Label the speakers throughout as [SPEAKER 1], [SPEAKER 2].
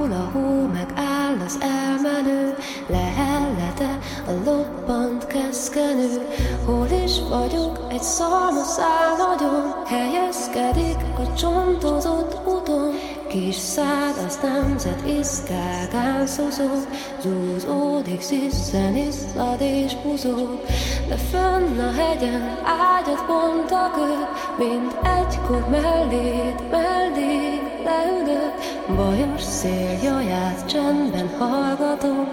[SPEAKER 1] Halkul a hó, meg áll az elmenő? Lehellete a loppant keszkenő. Hol is vagyok, egy szalmaszál nagyon. Helyezkedik a csontozott úton. Kis szád, az nemzet iszkágán szozog. Zúzódik, sziszen, iszlad és buzog. De fönn a hegyen ágyat pont a köd Mint egykor mellét, mellé leülök Bajos szél jaját csendben hallgatom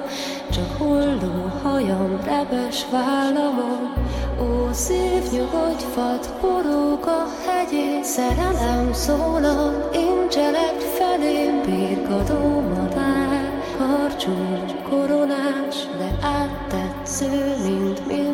[SPEAKER 1] Csak hulló hajam, rebes vállamon Ó, szív nyugodj, fad, porok a hegyén Szerelem szólal, incselek felém Birkadó madár, karcsúcs, koronás De áttetsző, mint minden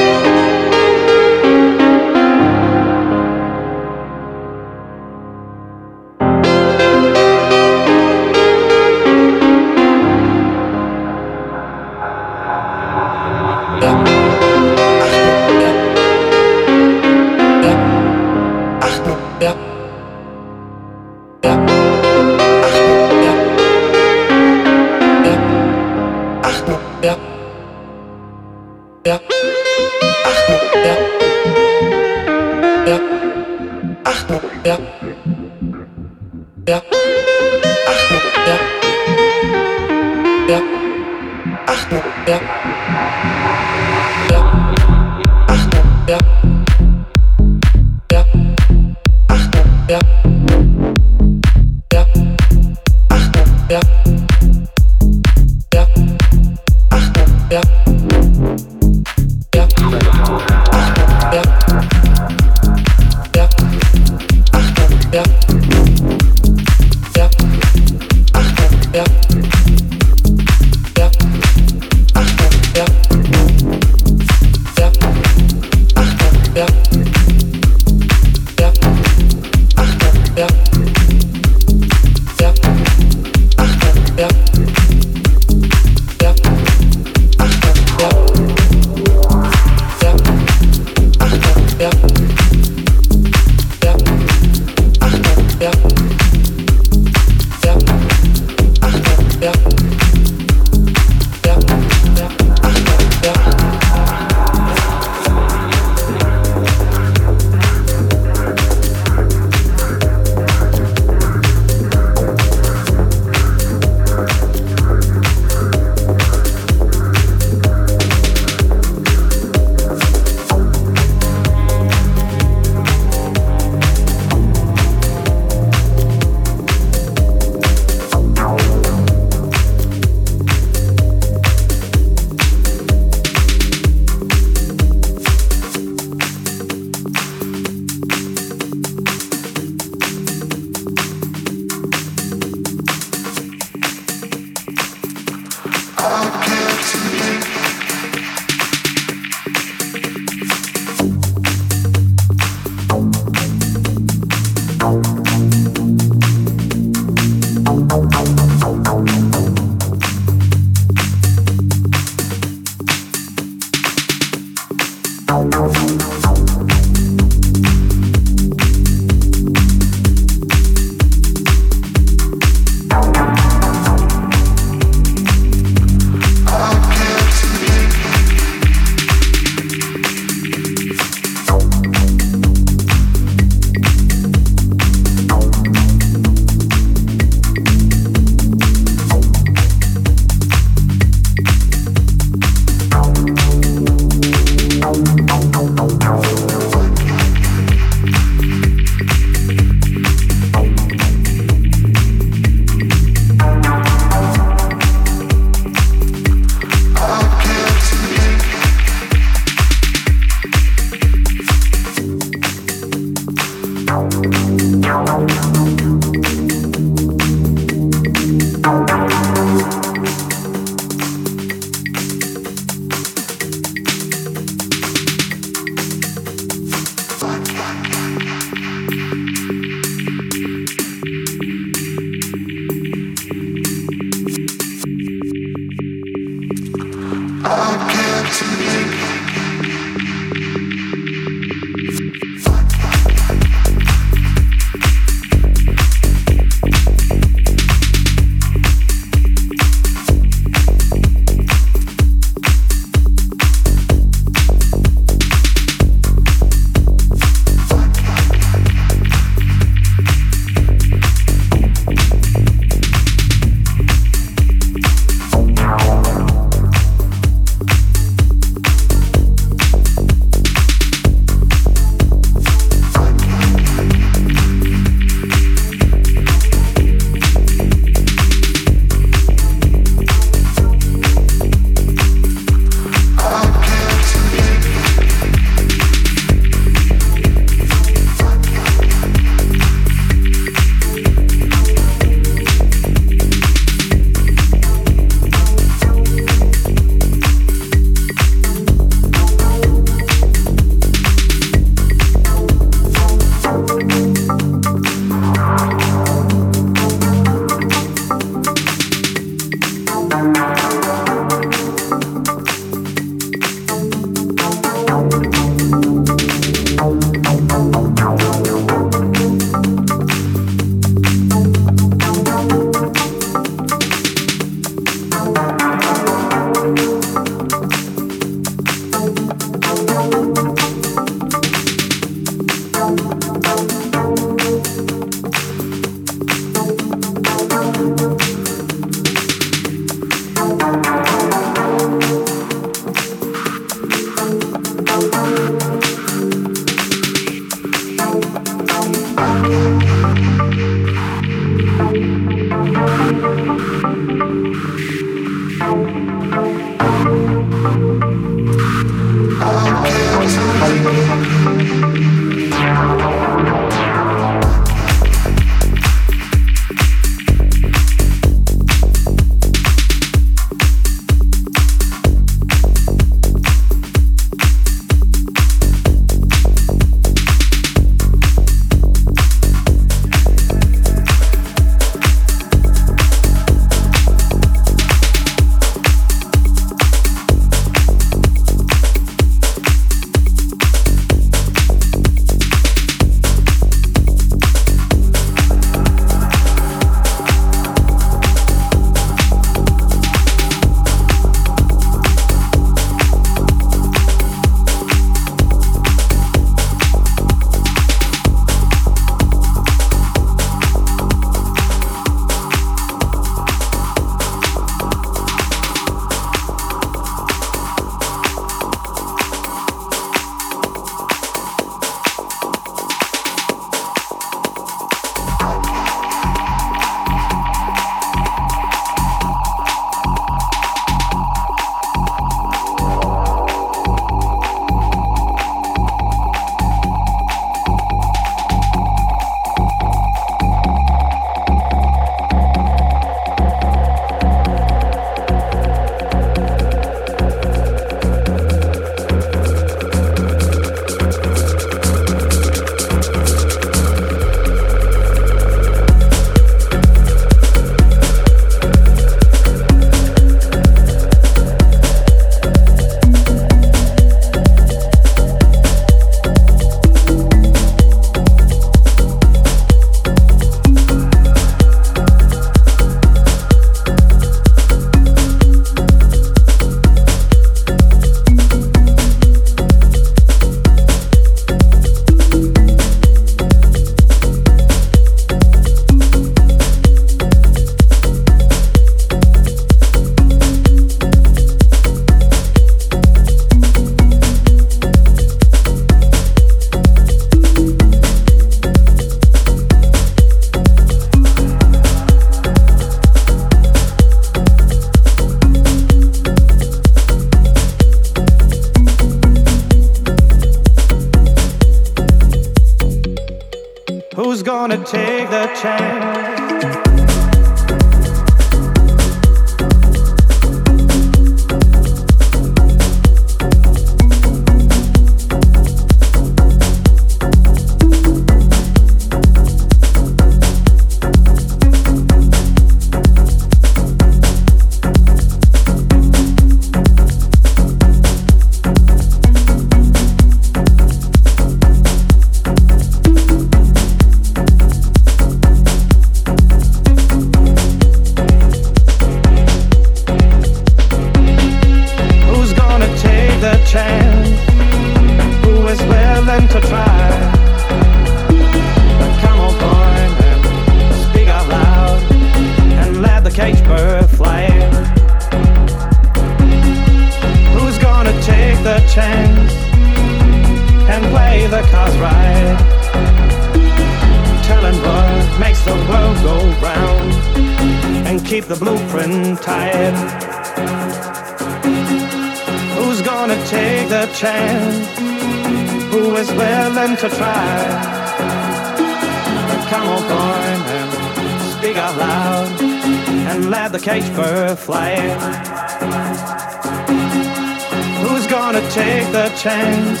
[SPEAKER 2] chance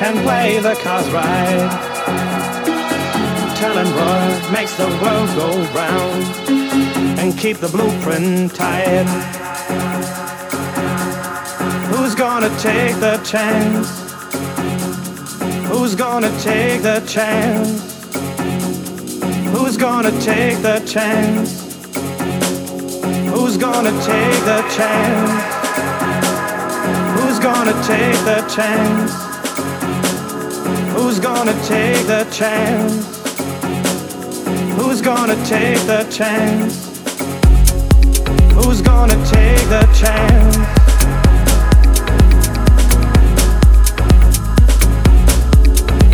[SPEAKER 2] and play the cards right. Telling what makes the world go round and keep the blueprint tight. Who's gonna take the chance? Who's gonna take the chance? Who's gonna take the chance? Who's gonna take the chance? Who's gonna take the chance? Who's gonna take the chance? Who's gonna take the chance? Who's gonna take the chance?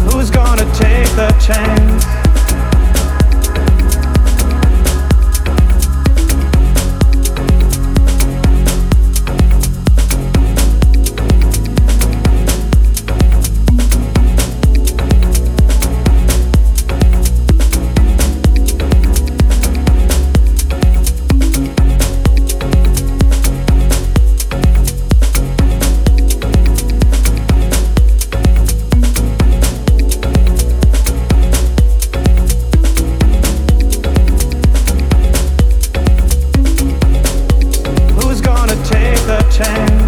[SPEAKER 2] Who's gonna take the chance? Change.